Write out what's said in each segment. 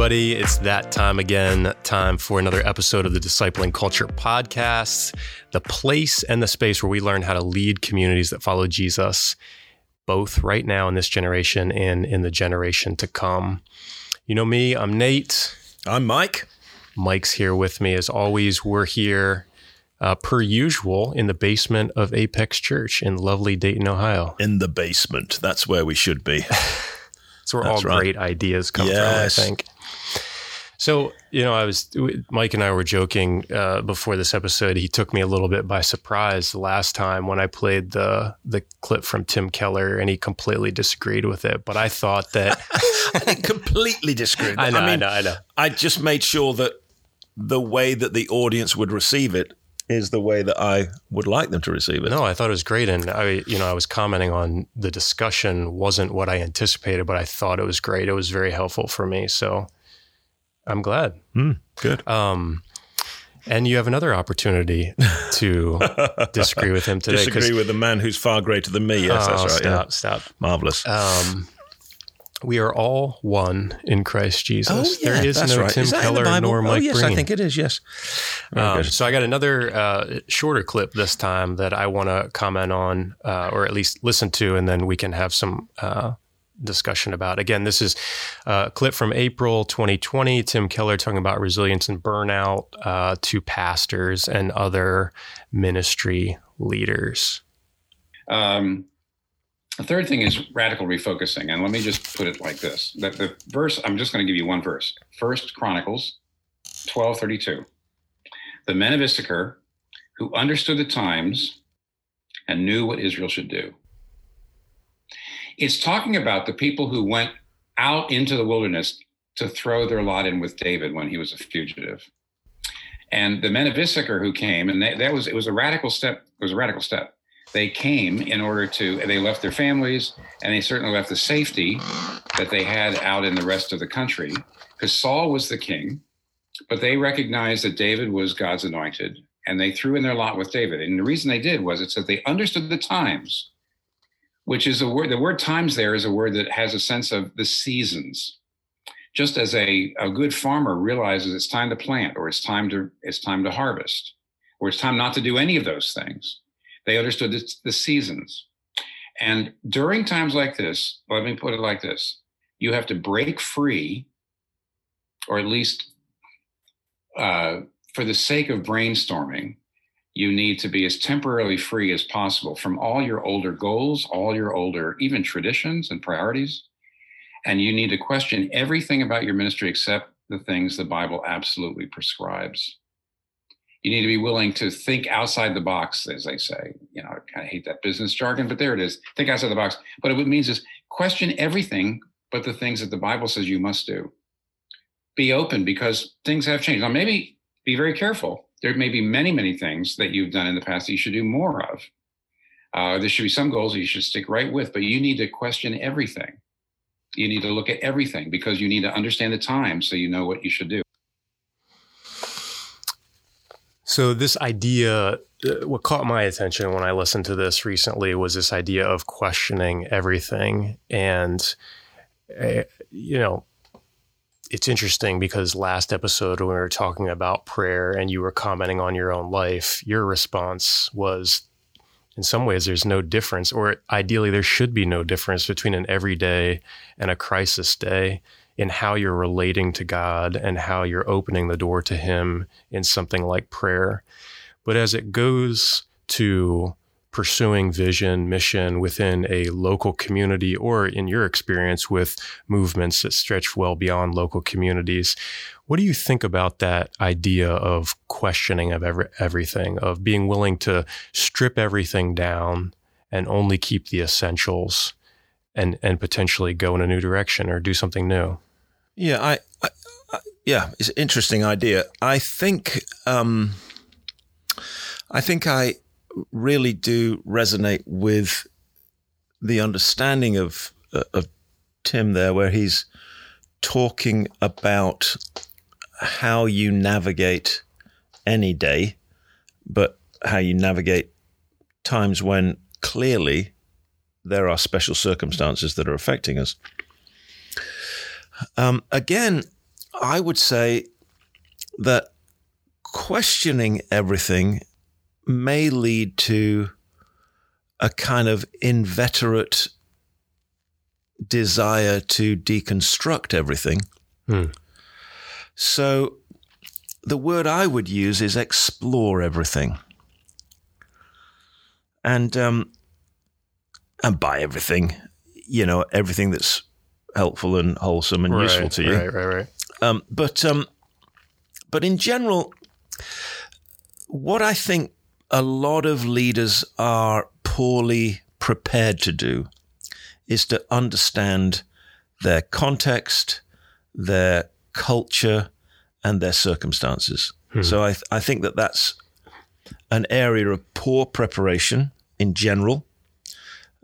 Everybody, it's that time again. Time for another episode of the Discipling Culture Podcast, the place and the space where we learn how to lead communities that follow Jesus, both right now in this generation and in the generation to come. You know me, I'm Nate. I'm Mike. Mike's here with me. As always, we're here uh, per usual in the basement of Apex Church in lovely Dayton, Ohio. In the basement. That's where we should be. That's where That's all right. great ideas come yes. from, I think. So, you know, I was, Mike and I were joking uh, before this episode. He took me a little bit by surprise the last time when I played the the clip from Tim Keller and he completely disagreed with it. But I thought that. I completely disagreed. I know, I, mean, I know, I know. I just made sure that the way that the audience would receive it is the way that I would like them to receive it. No, I thought it was great, and I, you know, I was commenting on the discussion wasn't what I anticipated, but I thought it was great. It was very helpful for me, so I'm glad. Mm, good. Um, and you have another opportunity to disagree with him today. Disagree with a man who's far greater than me. Yes, oh, that's right. Stop, yeah. stop. Marvelous. Um, we are all one in Christ Jesus. Oh, yeah, there is no right. Tim is Keller nor Mike oh, yes, Breen. I think it is. Yes. Um, so I got another uh, shorter clip this time that I want to comment on, uh, or at least listen to, and then we can have some uh, discussion about. Again, this is a clip from April 2020. Tim Keller talking about resilience and burnout uh, to pastors and other ministry leaders. Um, the third thing is radical refocusing. And let me just put it like this. The, the verse, I'm just going to give you one verse. First Chronicles 1232. The men of Issachar who understood the times and knew what Israel should do. It's talking about the people who went out into the wilderness to throw their lot in with David when he was a fugitive. And the men of Issachar who came, and they, that was it was a radical step. It was a radical step they came in order to they left their families and they certainly left the safety that they had out in the rest of the country because Saul was the king but they recognized that David was God's anointed and they threw in their lot with David and the reason they did was it said they understood the times which is a word the word times there is a word that has a sense of the seasons just as a, a good farmer realizes it's time to plant or it's time to it's time to harvest or it's time not to do any of those things they understood the, seasons. And during times like this, let me put it like this you have to break free, or at least uh, for the sake of brainstorming, you need to be as temporarily free as possible from all your older goals, all your older, even traditions and priorities. And you need to question everything about your ministry except the things the Bible absolutely prescribes you need to be willing to think outside the box, as they say. You know, I kind of hate that business jargon, but there it is. Think outside the box. But what it means is question everything but the things that the Bible says you must do. Be open because things have changed. Now, maybe be very careful. There may be many, many things that you've done in the past that you should do more of. Uh, there should be some goals that you should stick right with, but you need to question everything. You need to look at everything because you need to understand the time so you know what you should do. So this idea, uh, what caught my attention when I listened to this recently was this idea of questioning everything, and uh, you know, it's interesting because last episode when we were talking about prayer and you were commenting on your own life, your response was in some ways there's no difference or ideally there should be no difference between an everyday and a crisis day in how you're relating to God and how you're opening the door to Him in something like prayer. But as it goes to pursuing vision, mission within a local community, or in your experience with movements that stretch well beyond local communities, what do you think about that idea of questioning of every, everything, of being willing to strip everything down and only keep the essentials and, and potentially go in a new direction or do something new? Yeah, I, I, I, yeah, it's an interesting idea. I think, um, I think I really do resonate with the understanding of uh, of Tim there, where he's talking about how you navigate any day, but how you navigate times when clearly there are special circumstances that are affecting us. Um, again, I would say that questioning everything may lead to a kind of inveterate desire to deconstruct everything. Hmm. So the word I would use is explore everything. And um, and by everything, you know, everything that's helpful and wholesome and useful to you. Right, right, right. Um, but um, but in general, what I think a lot of leaders are poorly prepared to do is to understand their context, their culture, and their circumstances. So I, th- I think that that's an area of poor preparation in general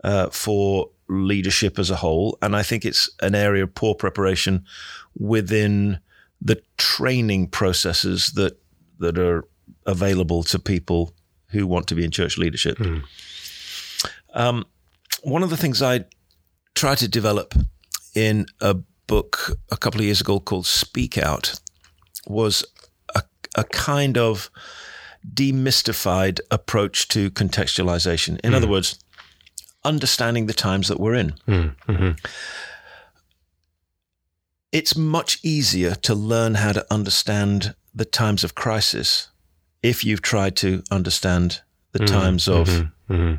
uh, for leadership as a whole. And I think it's an area of poor preparation within the training processes that that are available to people who want to be in church leadership. Um, one of the things I tried to develop in a book a couple of years ago called Speak Out was a, a kind of demystified approach to contextualization. In other words, understanding the times that we're in. Mm-hmm. It's much easier to learn how to understand the times of crisis if you've tried to understand the times of hmm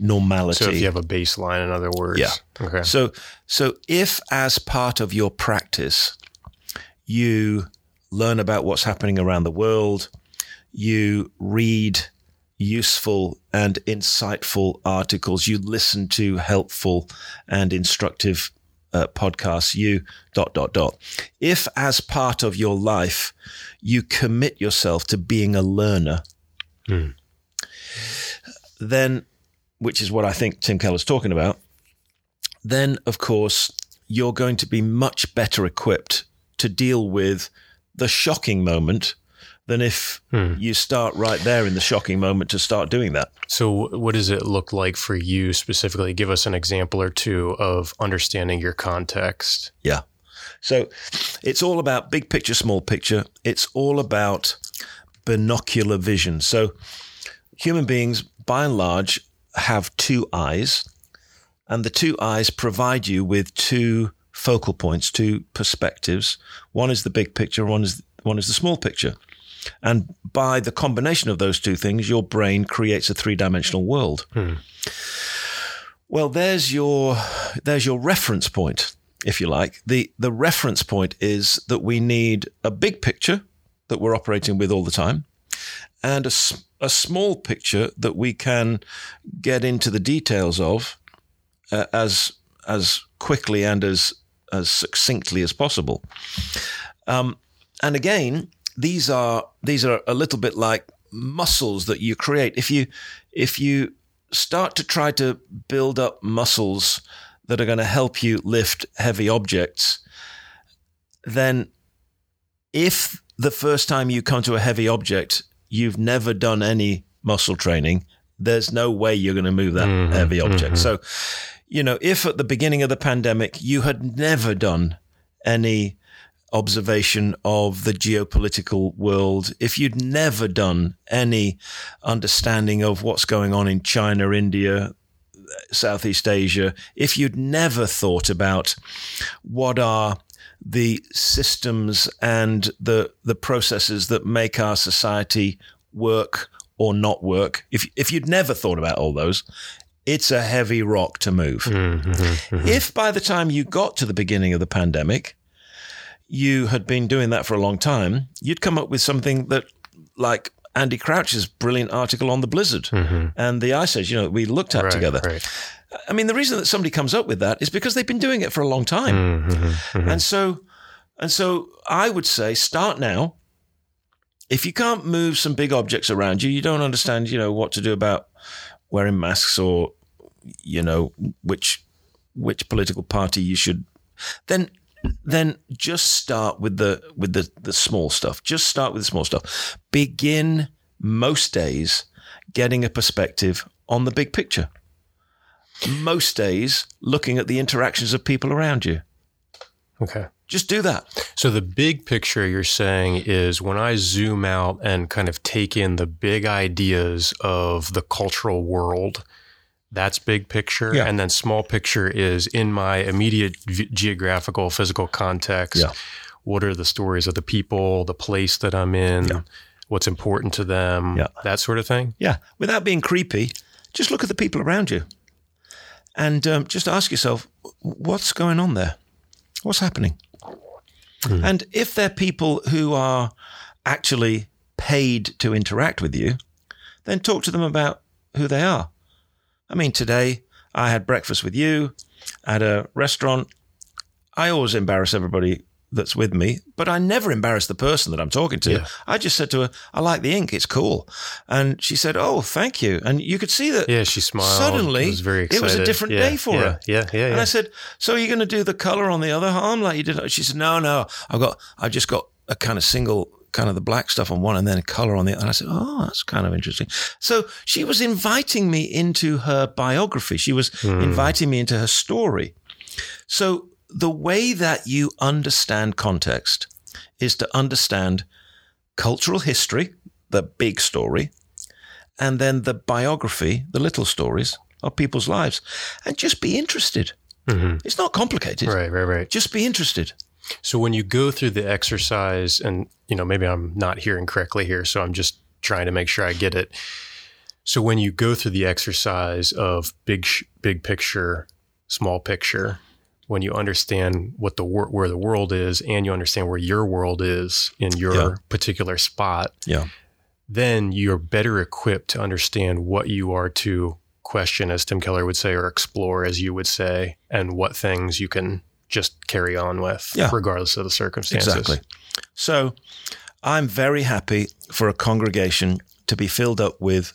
normality. So if you have a baseline, in other words. Yeah. Okay. So, so if as part of your practice, you learn about what's happening around the world, you read useful and insightful articles, you listen to helpful and instructive uh, podcasts, you dot, dot, dot. If as part of your life, you commit yourself to being a learner, then, which is what I think Tim Keller's talking about, then of course you're going to be much better equipped to deal with the shocking moment than if hmm. you start right there in the shocking moment to start doing that. So, what does it look like for you specifically? Give us an example or two of understanding your context. Yeah. So it's all about big picture, small picture. It's all about binocular vision. So human beings, by and large, have two eyes, and the two eyes provide you with two focal points, two perspectives. One is the big picture, one is one is the small picture. And by the combination of those two things, your brain creates a three-dimensional world. Well, there's your there's your reference point, if you like. The the reference point is that we need a big picture that we're operating with all the time, and a, a small picture that we can get into the details of uh, as as quickly and as as succinctly as possible. Um, and again, these are these are a little bit like muscles that you create. If you if you start to try to build up muscles that are going to help you lift heavy objects, then if the first time you come to a heavy object, you've never done any muscle training, there's no way you're going to move that mm-hmm, heavy object. Mm-hmm. So, you know, if at the beginning of the pandemic you had never done any observation of the geopolitical world, if you'd never done any understanding of what's going on in China, India, Southeast Asia, if you'd never thought about what are the systems and the the processes that make our society work or not work, if if you'd never thought about all those, it's a heavy rock to move. Mm-hmm, mm-hmm. If by the time you got to the beginning of the pandemic, you had been doing that for a long time, you'd come up with something that, like Andy Crouch's brilliant article on the blizzard and the ice age, you know, we looked at Right, together. right. I mean, the reason that somebody comes up with that is because they've been doing it for a long time. Mm-hmm, And so, and so I would say start now. If you can't move some big objects around you, you don't understand, you know, what to do about wearing masks or, you know, which, which political party you should, then, then just start with the, with the, the small stuff. Just start with the small stuff. Begin most days getting a perspective on the big picture most days looking at the interactions of people around you. Okay. Just do that. So the big picture you're saying is when I zoom out and kind of take in the big ideas of the cultural world, that's big picture. Yeah. And then small picture is in my immediate v- geographical, physical context. Yeah. What are the stories of the people, the place that I'm in, Yeah. what's important to them, that sort of thing? Yeah. Without being creepy, just look at the people around you and um, just ask yourself, what's going on there? What's happening? And if they're people who are actually paid to interact with you, then talk to them about who they are. I mean, today I had breakfast with you at a restaurant. I always embarrass everybody that's with me, but I never embarrass the person that I'm talking to. Yeah. I just said to her, I like the ink, it's cool. And she said, Oh, thank you. And you could see that Yeah, she smiled. Suddenly, was very it was a different Yeah, day for yeah, her. Yeah, yeah, And. I said, "So are you going to do the color on the other arm like you did?" She said, "No, no. I've got. I've just got a kind of single, kind of the black stuff on one, and then color on the." other. And I said, "Oh, that's kind of interesting." So she was inviting me into her biography. She was inviting me into her story. So the way that you understand context is to understand cultural history, the big story, and then the biography, the little stories of people's lives, and just be interested. Mhm. It's not complicated. Right, right, right. Just be interested. So when you go through the exercise, and you know, maybe I'm not hearing correctly here, so I'm just trying to make sure I get it. So when you go through the exercise of big, big picture, small picture, when you understand what the wor- where the world is, and you understand where your world is in your Yeah. particular spot, Yeah. then you're better equipped to understand what you are to question, as Tim Keller would say, or explore, as you would say, and what things you can just carry on with, Yeah. regardless of the circumstances. Exactly. So I'm very happy for a congregation to be filled up with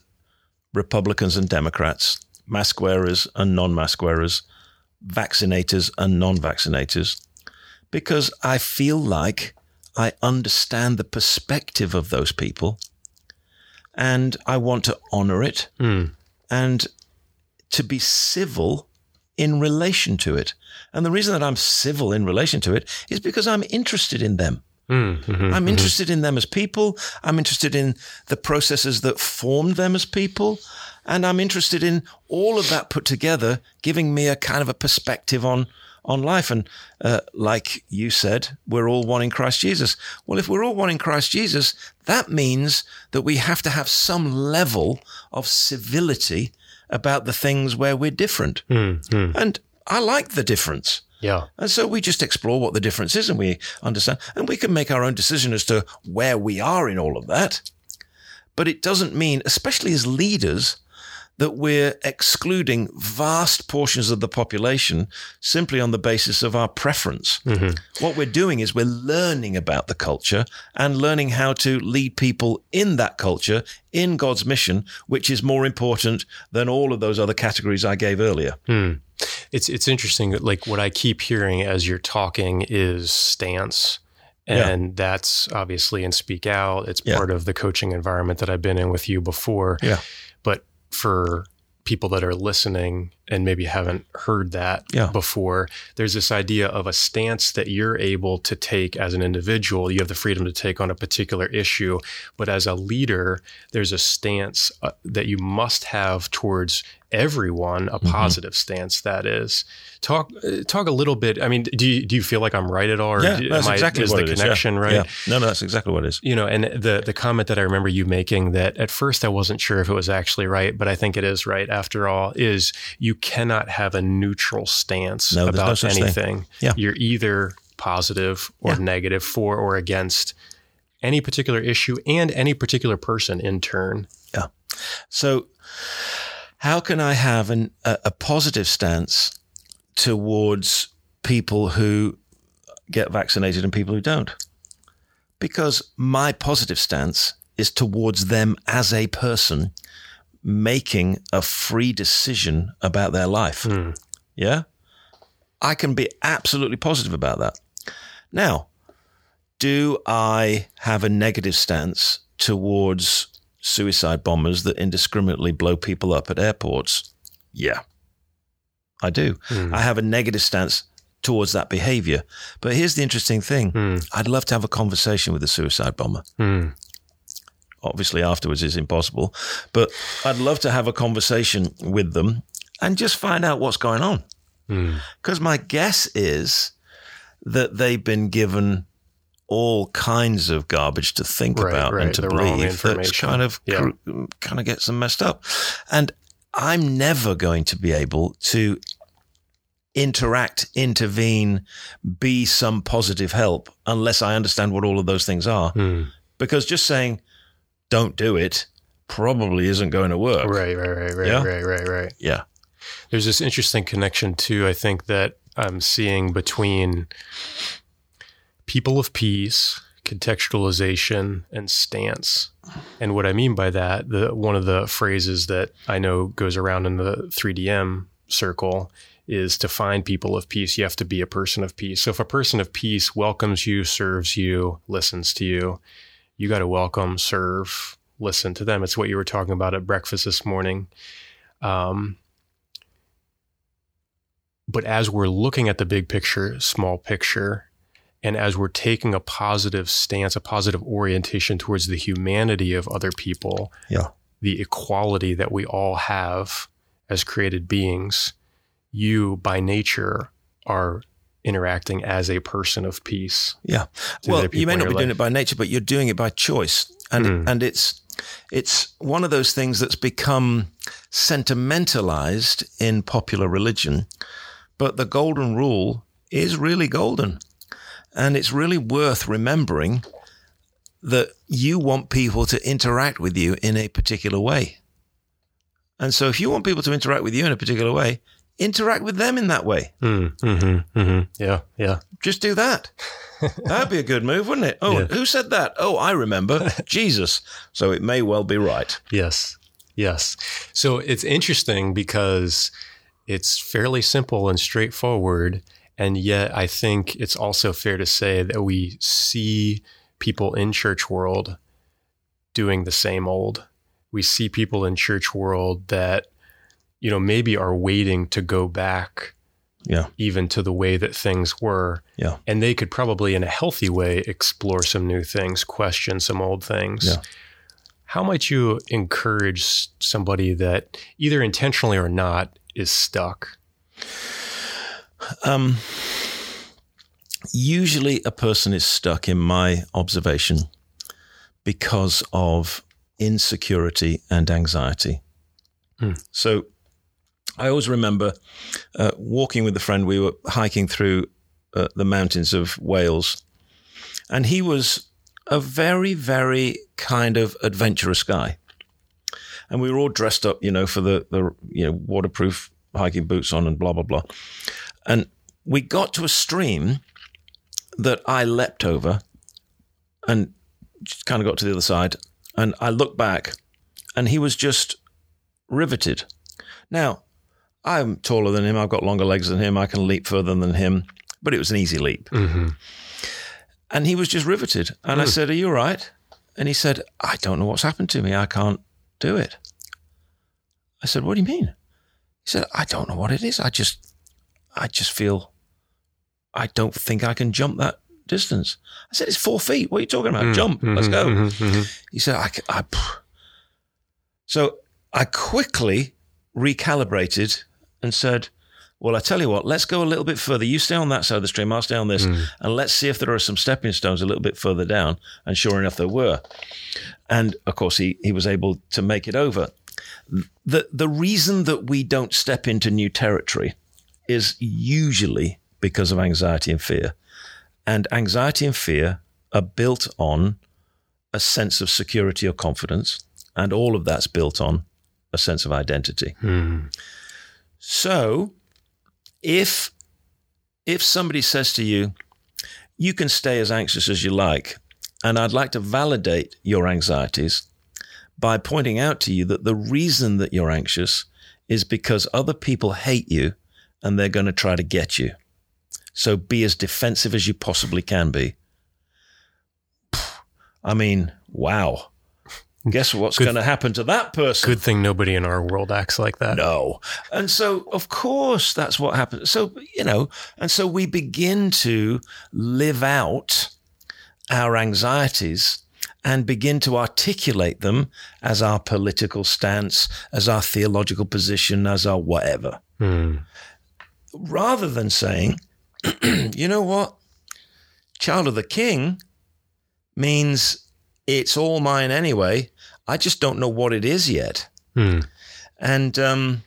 Republicans and Democrats, mask wearers and non mask wearers, vaccinators and non vaccinators, because I feel like I understand the perspective of those people and I want to honor it Mm. and to be civil in relation to it. And the reason that I'm civil in relation to it is because I'm interested in them. Mm, mhm, I'm mhm. interested in them as people. I'm interested in the processes that formed them as people. And I'm interested in all of that put together, giving me a kind of a perspective on, on life. And uh, like you said, we're all one in Christ Jesus. Well, if we're all one in Christ Jesus, that means that we have to have some level of civility about the things where we're different. Mm, mm. And I like the difference. Yeah. And so we just explore what the difference is and we understand, and we can make our own decision as to where we are in all of that. But it doesn't mean, especially as leaders, that we're excluding vast portions of the population simply on the basis of our preference. Mm-hmm. What we're doing is we're learning about the culture and learning how to lead people in that culture, in God's mission, which is more important than all of those other categories I gave earlier. Hmm. It's it's interesting. that, Like what I keep hearing as you're talking is stance. Yeah. And that's obviously in Speak Out. It's Yeah. part of the coaching environment that I've been in with you before. Yeah. But for people that are listening and maybe haven't heard that Yeah. before, there's this idea of a stance that you're able to take as an individual. You have the freedom to take on a particular issue. But as a leader, there's a stance uh, that you must have towards everyone, a positive stance that is. Talk uh, talk a little bit. I mean, do you, do you feel like I'm right at all? Or Yeah, do- that's am I- exactly is what the it is. Yeah. connection right? Yeah. No, no, that's exactly what it is. you know, and the the comment that I remember you making that at first I wasn't sure if it was actually right, but I think it is right after all, is you cannot have a neutral stance No, there's no about anything. Yeah. You're either positive or Yeah. negative for or against any particular issue and any particular person in turn. Yeah. So, how can I have an, a, a positive stance towards people who get vaccinated and people who don't? Because my positive stance is towards them as a person making a free decision about their life. Hmm. Yeah. I can be absolutely positive about that. Now, do I have a negative stance towards suicide bombers that indiscriminately blow people up at airports? Yeah, I do. Hmm. I have a negative stance towards that behavior. But here's the interesting thing Hmm. I'd love to have a conversation with a suicide bomber. Hmm. Obviously, afterwards is impossible, but I'd love to have a conversation with them and just find out what's going on. Hmm. Because my guess is that they've been given all kinds of garbage to think Right, about right, and to the believe that kind of Yeah. kind of gets them messed up. And I'm never going to be able to interact, intervene, be some positive help unless I understand what all of those things are. Hmm. Because just saying don't do it probably isn't going to work. Right, right, right, right, Yeah. right, right, right. Yeah. There's this interesting connection too, I think that I'm seeing between people of peace, contextualization, and stance. And what I mean by that, the one of the phrases that I know goes around in the 3DM circle is to find people of peace, you have to be a person of peace. So if a person of peace welcomes you, serves you, listens to you, you got to welcome, serve, listen to them. It's what you were talking about at breakfast this morning. Um, but as we're looking at the big picture, small picture, and as we're taking a positive stance, a positive orientation towards the humanity of other people, Yeah. the equality that we all have as created beings, you by nature are interacting as a person of peace. Yeah. well, you may not be doing life. it by nature, but you're doing it by choice, and Mm. and it's it's one of those things that's become sentimentalized in popular religion. But the golden rule is really golden, and it's really worth remembering that you want people to interact with you in a particular way. And so, if you want people to interact with you in a particular way, interact with them in that way. Mm, mm-hmm, mm-hmm. Yeah, yeah. Just do that. That'd be a good move, wouldn't it? Oh, Yeah. who said that? Oh, I remember. Jesus. So it may well be right. Yes. Yes. So it's interesting because it's fairly simple and straightforward. And yet I think it's also fair to say that we see people in church world doing the same old. We see people in church world that, you know, maybe are waiting to go back Yeah. even to the way that things were. Yeah. And they could probably, in a healthy way, explore some new things, question some old things. Yeah. How might you encourage somebody that either intentionally or not is stuck? Um, usually a person is stuck, in my observation, because of insecurity and anxiety. Hmm. So I always remember uh, walking with a friend. We were hiking through uh, the mountains of Wales, and he was a very, very kind of adventurous guy. And we were all dressed up, you know, for the, the you know waterproof hiking boots on and blah blah blah. And we got to a stream that I leapt over and kind of got to the other side. And I looked back and he was just riveted. Now, I'm taller than him. I've got longer legs than him. I can leap further than him, but it was an easy leap. Mm-hmm. And he was just riveted. And I said, Are you all right? And he said, I don't know what's happened to me. I can't do it. I said, What do you mean? He said, I don't know what it is. I just, I just feel, I don't think I can jump that distance. I said, It's four feet. What are you talking about? Jump. Let's go. Mm-hmm. He said, I, I so I quickly recalibrated and said, well, I tell you what, let's go a little bit further. You stay on that side of the stream, I'll stay on this, and let's see if there are some stepping stones a little bit further down. And sure enough, there were. And of course, he, he was able to make it over. The, the reason that we don't step into new territory is usually because of anxiety and fear. And anxiety and fear are built on a sense of security or confidence, and all of that's built on a sense of identity. Mm-hmm. So, if if somebody says to you, "You can stay as anxious as you like," and I'd like to validate your anxieties by pointing out to you that the reason that you're anxious is because other people hate you and they're going to try to get you. So be as defensive as you possibly can be. I mean, wow. Guess what's going to happen to that person? Good thing nobody in our world acts like that. No. And so, of course, that's what happens. So, you know, and so we begin to live out our anxieties and begin to articulate them as our political stance, as our theological position, as our whatever. Hmm. Rather than saying, you know what? Child of the king means it's all mine anyway. I just don't know what it is yet. Hmm. And um,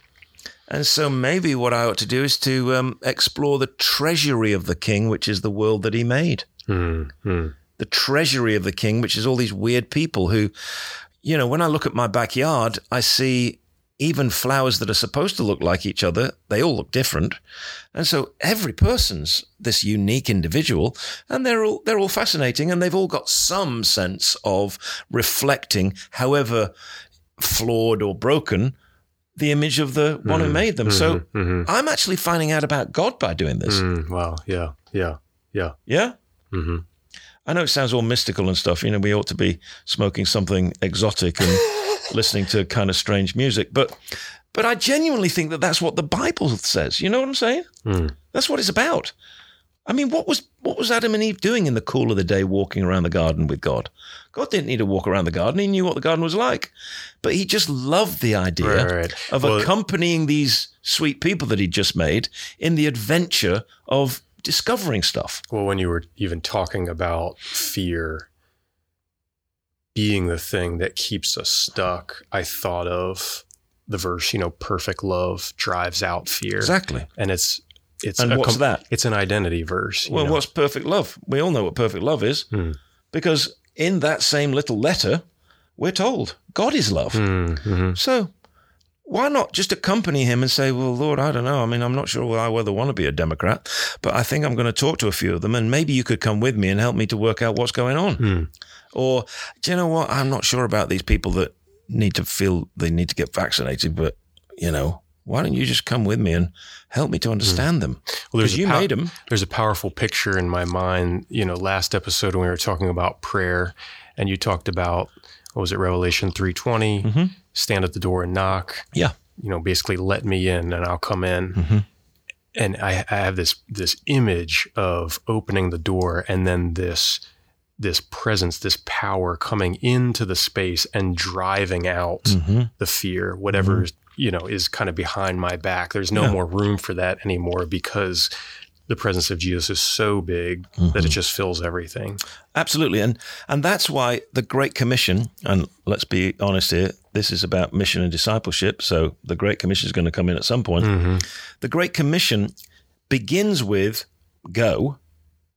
and so maybe what I ought to do is to um, explore the treasury of the king, which is the world that he made. Hmm. Hmm. The treasury of the king, which is all these weird people who, you know, when I look at my backyard, I see even flowers that are supposed to look like each other, they all look different. And so every person's this unique individual and they're all, they're all fascinating and they've all got some sense of reflecting, however flawed or broken, the image of the one who made them. So Mhm. I'm actually finding out about God by doing this. Hmm. Wow. Yeah. Yeah. Yeah. Yeah. hmm I know it sounds all mystical and stuff. You know, we ought to be smoking something exotic and listening to kind of strange music, but but I genuinely think that that's what the Bible says. You know what I'm saying? Hmm. That's what it's about. I mean, what was what was Adam and Eve doing in the cool of the day, walking around the garden with God? God didn't need to walk around the garden; he knew what the garden was like. But he just loved the idea Right, right. of Well- accompanying these sweet people that he'd just made in the adventure of discovering stuff. Well, when you were even talking about fear being the thing that keeps us stuck, I thought of the verse, you know, perfect love drives out fear. Exactly. And it's it's And what's com- that? It's an identity verse. Well, know. what's perfect love? We all know what perfect love is Hmm. because in that same little letter, we're told God is love. Hmm, mhm. So why not just accompany him and say, well, Lord, I don't know. I mean, I'm not sure whether I whether want to be a Democrat, but I think I'm going to talk to a few of them and maybe you could come with me and help me to work out what's going on. Hmm. Or, do you know what? I'm not sure about these people that need to feel they need to get vaccinated, but, you know, why don't you just come with me and help me to understand them? Well, there's Because a you pow- made them. There's a powerful picture in my mind. You know, last episode when we were talking about prayer, and you talked about what was it, Revelation three Mhm. stand at the door and knock. Yeah. You know, basically let me in and I'll come in. Mhm. And I, I have this this image of opening the door and then this this presence, this power coming into the space and driving out Mm-hmm. the fear, whatever you know is kind of behind my back. There's no Yeah. more room for that anymore because the presence of Jesus is so big Mm-hmm. that it just fills everything. Absolutely. And and that's why the Great Commission, and let's be honest here, this is about mission and discipleship. So the Great Commission is going to come in at some point. The Great Commission begins with go.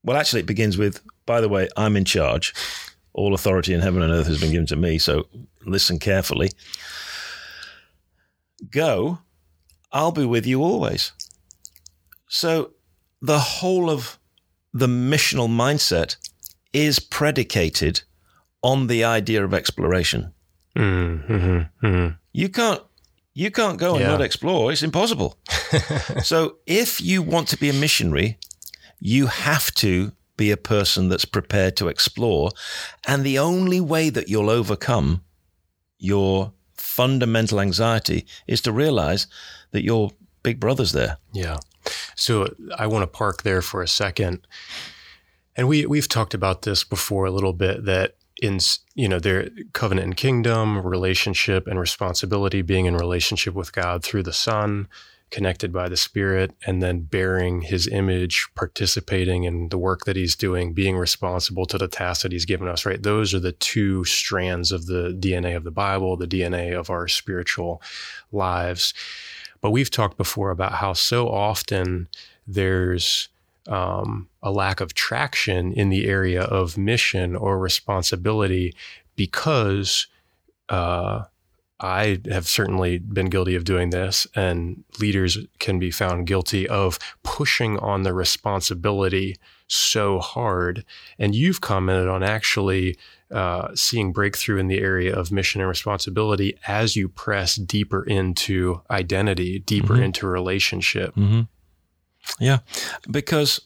Well, actually, it begins with, by the way, I'm in charge. All authority in heaven and earth has been given to me. So listen carefully. Go, I'll be with you always. So the whole of the missional mindset is predicated on the idea of exploration. Mm-hmm. hmm You can't you can't go and Yeah. not explore. It's impossible. so if you want to be a missionary, you have to be a person that's prepared to explore. And the only way that you'll overcome your fundamental anxiety is to realize that your big brother's there. Yeah. So I want to park there for a second. And we we've talked about this before a little bit that in you know their covenant and kingdom, relationship and responsibility being in relationship with God through the Son, connected by the Spirit, and then bearing his image, participating in the work that he's doing, being responsible to the task that he's given us, right? Those are the two strands of the DNA of the Bible, the DNA of our spiritual lives. But we've talked before about how so often there's um, a lack of traction in the area of mission or responsibility because uh, I have certainly been guilty of doing this, and leaders can be found guilty of pushing on the responsibility so hard. And you've commented on actually uh, seeing breakthrough in the area of mission and responsibility as you press deeper into identity, deeper Mhm. into relationship. Mm-hmm. Yeah, because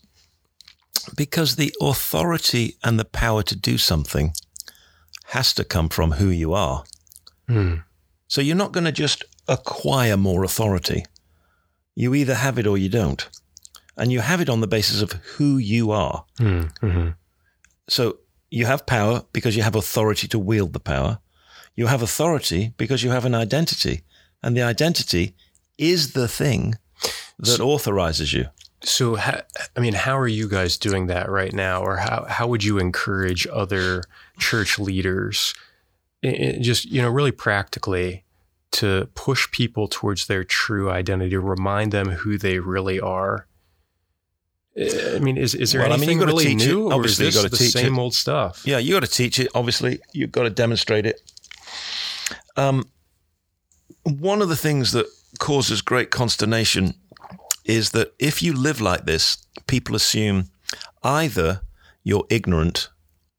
because the authority and the power to do something has to come from who you are. Hmm. So you're not going to just acquire more authority. You either have it or you don't. And you have it on the basis of who you are. Hmm. Mhm. So you have power because you have authority to wield the power. You have authority because you have an identity. And the identity is the thing that authorizes you. So, ha- I mean, how are you guys doing that right now, or how how would you encourage other church leaders, just you know, really practically, to push people towards their true identity, remind them who they really are? I I mean, is is there Well, I mean, anything you've gotta really teach it. new, or is Obviously, this the same it. old stuff? Yeah, you got to teach it. Obviously, you've got to demonstrate it. Um, one of the things that causes great consternation is that if you live like this, people assume either you're ignorant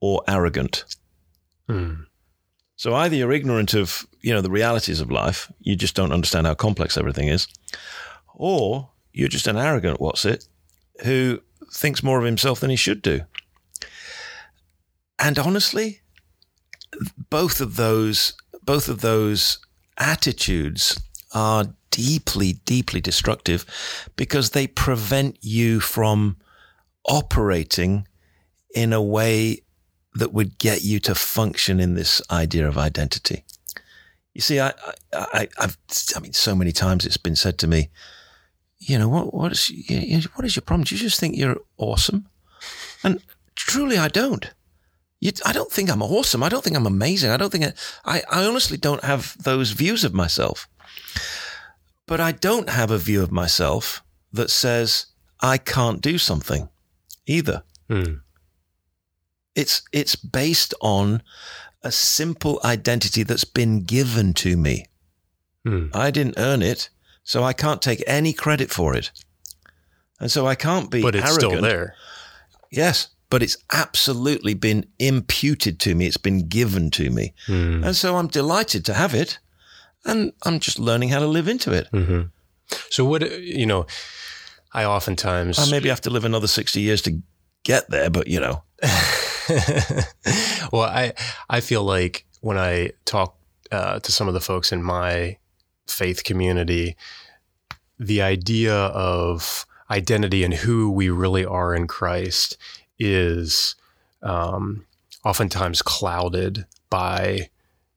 or arrogant. Hmm. So either you're ignorant of, you know, the realities of life, you just don't understand how complex everything is, or you're just an arrogant what's it who thinks more of himself than he should do. And honestly, both of those both of those attitudes are deeply deeply destructive because they prevent you from operating in a way that would get you to function in this idea of identity. You see, I, I, I, I've, I mean, so many times it's been said to me, you know, what, what is, you know, what is your problem? Do you just think you're awesome? And truly, I don't. You, I don't think I'm awesome. I don't think I'm amazing. I don't think I, I, I honestly don't have those views of myself. But I don't have a view of myself that says I can't do something either. Hmm. It's it's based on a simple identity that's been given to me. Hmm. I didn't earn it, so I can't take any credit for it. And so I can't be But it's arrogant. still there. Yes, but it's absolutely been imputed to me. It's been given to me. Hmm. And so I'm delighted to have it. And I'm just learning how to live into it. hmm So what you know, I oftentimes I maybe have to live another 60 years to get there, but you know. well, I I feel like when I talk uh, to some of the folks in my faith community, the idea of identity and who we really are in Christ is um, oftentimes clouded by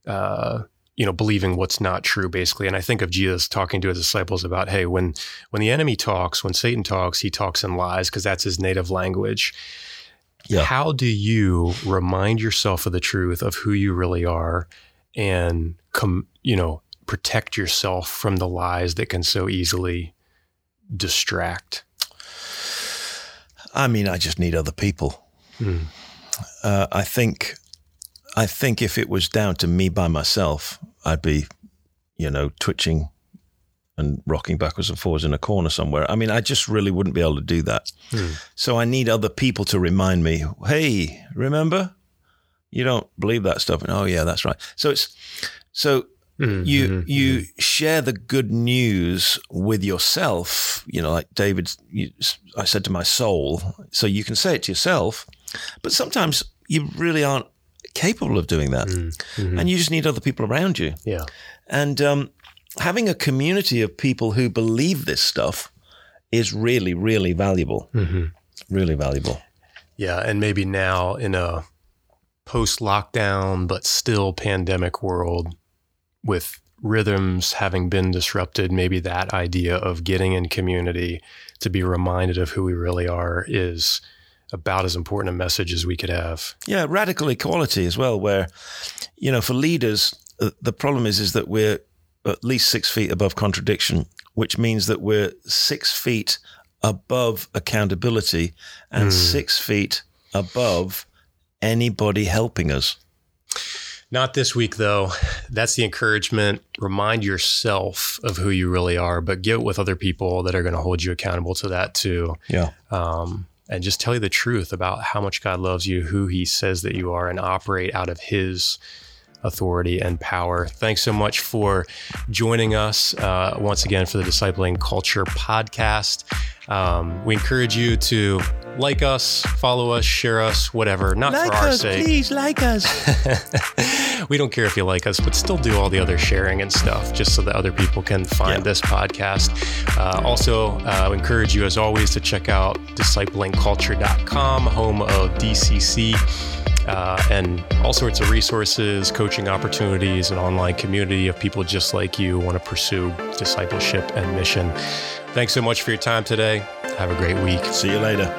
uh, you know believing what's not true, basically. And I think of Jesus talking to his disciples about, hey, when when the enemy talks, when Satan talks, he talks in lies because that's his native language. Yeah. How do you remind yourself of the truth of who you really are and come, you know, protect yourself from the lies that can so easily distract? I mean, I just need other people. Hmm. Uh, I think, I think if it was down to me by myself, I'd be, you know, twitching and rocking backwards and forwards in a corner somewhere. I mean, I just really wouldn't be able to do that. Hmm. So I need other people to remind me, hey, remember? You don't believe that stuff. And oh yeah, that's right. So it's so Mhm, you mhm, you share the good news with yourself. You know, like David, you, I said to my soul. So you can say it to yourself, but sometimes you really aren't capable of doing that, mhm, mhm. and you just need other people around you. yeah. And um, having a community of people who believe this stuff is really, really valuable. Mhm. Really valuable. Yeah. And maybe now in a post lockdown, but still pandemic world with rhythms having been disrupted, maybe that idea of getting in community to be reminded of who we really are is about as important a message as we could have. Yeah, radical equality as well, where, you know, for leaders, uh, the problem is is that we're at least six feet above contradiction, which means that we're six feet above accountability and Hmm. six feet above anybody helping us. Not this week, though. That's the encouragement. Remind yourself of who you really are, but get with other people that are going to hold you accountable to that too. Yeah. Um, and just tell you the truth about how much God loves you, who He says that you are, and operate out of His authority and power. Thanks so much for joining us uh, once again for the Discipling Culture podcast. Um, we encourage you to like us, follow us, share us, whatever. Not like for our us, sake. please like us. we don't care if you like us, but still do all the other sharing and stuff just so that other people can find Yeah. this podcast. Uh, also, uh, encourage you, as always, to check out disciplingculture.com, home of DCC. Uh, and all sorts of resources, coaching opportunities, an online community of people just like you want to pursue discipleship and mission. Thanks so much for your time today. Have a great week. See you later.